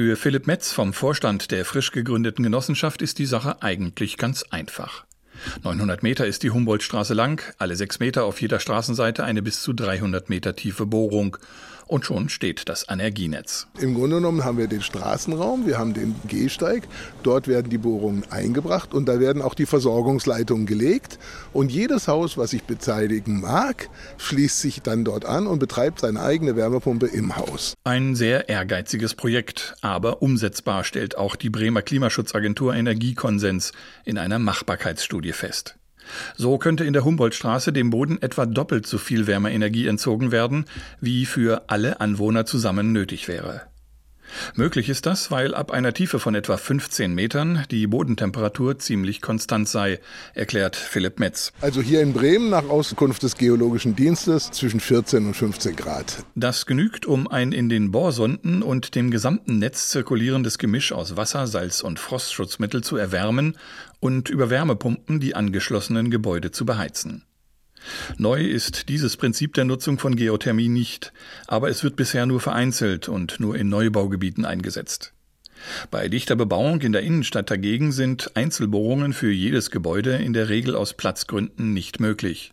Für Philipp Metz vom Vorstand der frisch gegründeten Genossenschaft ist die Sache eigentlich ganz einfach. 900 Meter ist die Humboldtstraße lang, alle sechs Meter auf jeder Straßenseite eine bis zu 300 Meter tiefe Bohrung. Und schon steht das Energienetz. Im Grunde genommen haben wir den Straßenraum, wir haben den Gehsteig. Dort werden die Bohrungen eingebracht und da werden auch die Versorgungsleitungen gelegt. Und jedes Haus, was sich beteiligen mag, schließt sich dann dort an und betreibt seine eigene Wärmepumpe im Haus. Ein sehr ehrgeiziges Projekt, aber umsetzbar stellt auch die Bremer Klimaschutzagentur Energiekonsens in einer Machbarkeitsstudie fest. So könnte in der Humboldtstraße dem Boden etwa doppelt so viel Wärmeenergie entzogen werden, wie für alle Anwohner zusammen nötig wäre. Möglich ist das, weil ab einer Tiefe von etwa 15 Metern die Bodentemperatur ziemlich konstant sei, erklärt Philipp Metz. Also hier in Bremen nach Auskunft des Geologischen Dienstes zwischen 14 und 15 Grad. Das genügt, um ein in den Bohrsonden und dem gesamten Netz zirkulierendes Gemisch aus Wasser, Salz und Frostschutzmittel zu erwärmen und über Wärmepumpen die angeschlossenen Gebäude zu beheizen. Neu ist dieses Prinzip der Nutzung von Geothermie nicht, aber es wird bisher nur vereinzelt und nur in Neubaugebieten eingesetzt. Bei dichter Bebauung in der Innenstadt dagegen sind Einzelbohrungen für jedes Gebäude in der Regel aus Platzgründen nicht möglich.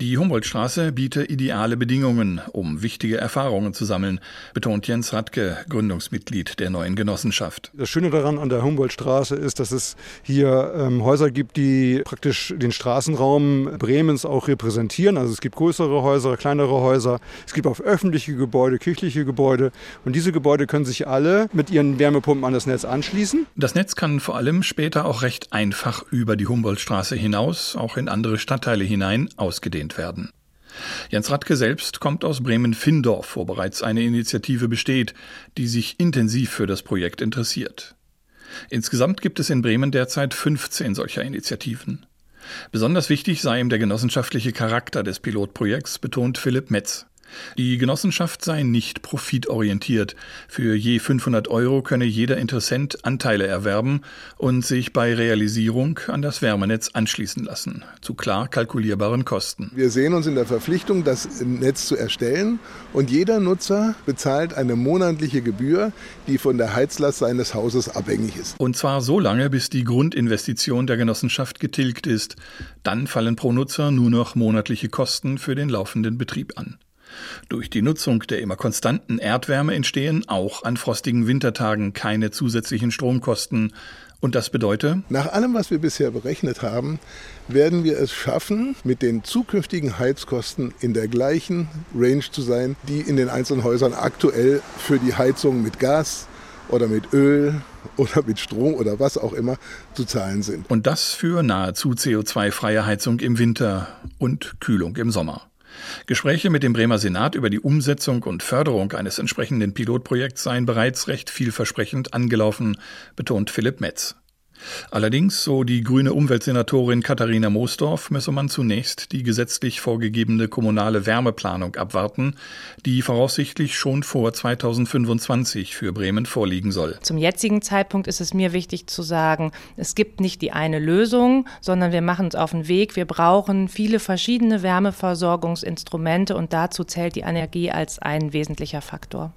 Die Humboldtstraße biete ideale Bedingungen, um wichtige Erfahrungen zu sammeln, betont Jens Radke, Gründungsmitglied der neuen Genossenschaft. Das Schöne daran an der Humboldtstraße ist, dass es hier ähm, Häuser gibt, die praktisch den Straßenraum Bremens auch repräsentieren. Also es gibt größere Häuser, kleinere Häuser. Es gibt auch öffentliche Gebäude, kirchliche Gebäude. Und diese Gebäude können sich alle mit ihren Wärmepumpen an das Netz anschließen. Das Netz kann vor allem später auch recht einfach über die Humboldtstraße hinaus, auch in andere Stadtteile hinein, ausgedehnt werden. Jens Radke selbst kommt aus Bremen-Findorf, wo bereits eine Initiative besteht, die sich intensiv für das Projekt interessiert. Insgesamt gibt es in Bremen derzeit 15 solcher Initiativen. Besonders wichtig sei ihm der genossenschaftliche Charakter des Pilotprojekts, betont Philipp Metz. Die Genossenschaft sei nicht profitorientiert. Für je 500 Euro könne jeder Interessent Anteile erwerben und sich bei Realisierung an das Wärmenetz anschließen lassen, zu klar kalkulierbaren Kosten. Wir sehen uns in der Verpflichtung, das Netz zu erstellen und jeder Nutzer bezahlt eine monatliche Gebühr, die von der Heizlast seines Hauses abhängig ist. Und zwar so lange, bis die Grundinvestition der Genossenschaft getilgt ist. Dann fallen pro Nutzer nur noch monatliche Kosten für den laufenden Betrieb an. Durch die Nutzung der immer konstanten Erdwärme entstehen auch an frostigen Wintertagen keine zusätzlichen Stromkosten. Und das bedeutet? Nach allem, was wir bisher berechnet haben, werden wir es schaffen, mit den zukünftigen Heizkosten in der gleichen Range zu sein, die in den einzelnen Häusern aktuell für die Heizung mit Gas oder mit Öl oder mit Strom oder was auch immer zu zahlen sind. Und das für nahezu CO2-freie Heizung im Winter und Kühlung im Sommer. Gespräche mit dem Bremer Senat über die Umsetzung und Förderung eines entsprechenden Pilotprojekts seien bereits recht vielversprechend angelaufen, betont Philipp Metz. Allerdings, so die grüne Umweltsenatorin Katharina Moosdorf, müsse man zunächst die gesetzlich vorgegebene kommunale Wärmeplanung abwarten, die voraussichtlich schon vor 2025 für Bremen vorliegen soll. Zum jetzigen Zeitpunkt ist es mir wichtig zu sagen, es gibt nicht die eine Lösung, sondern wir machen uns auf den Weg. Wir brauchen viele verschiedene Wärmeversorgungsinstrumente und dazu zählt die Energie als ein wesentlicher Faktor.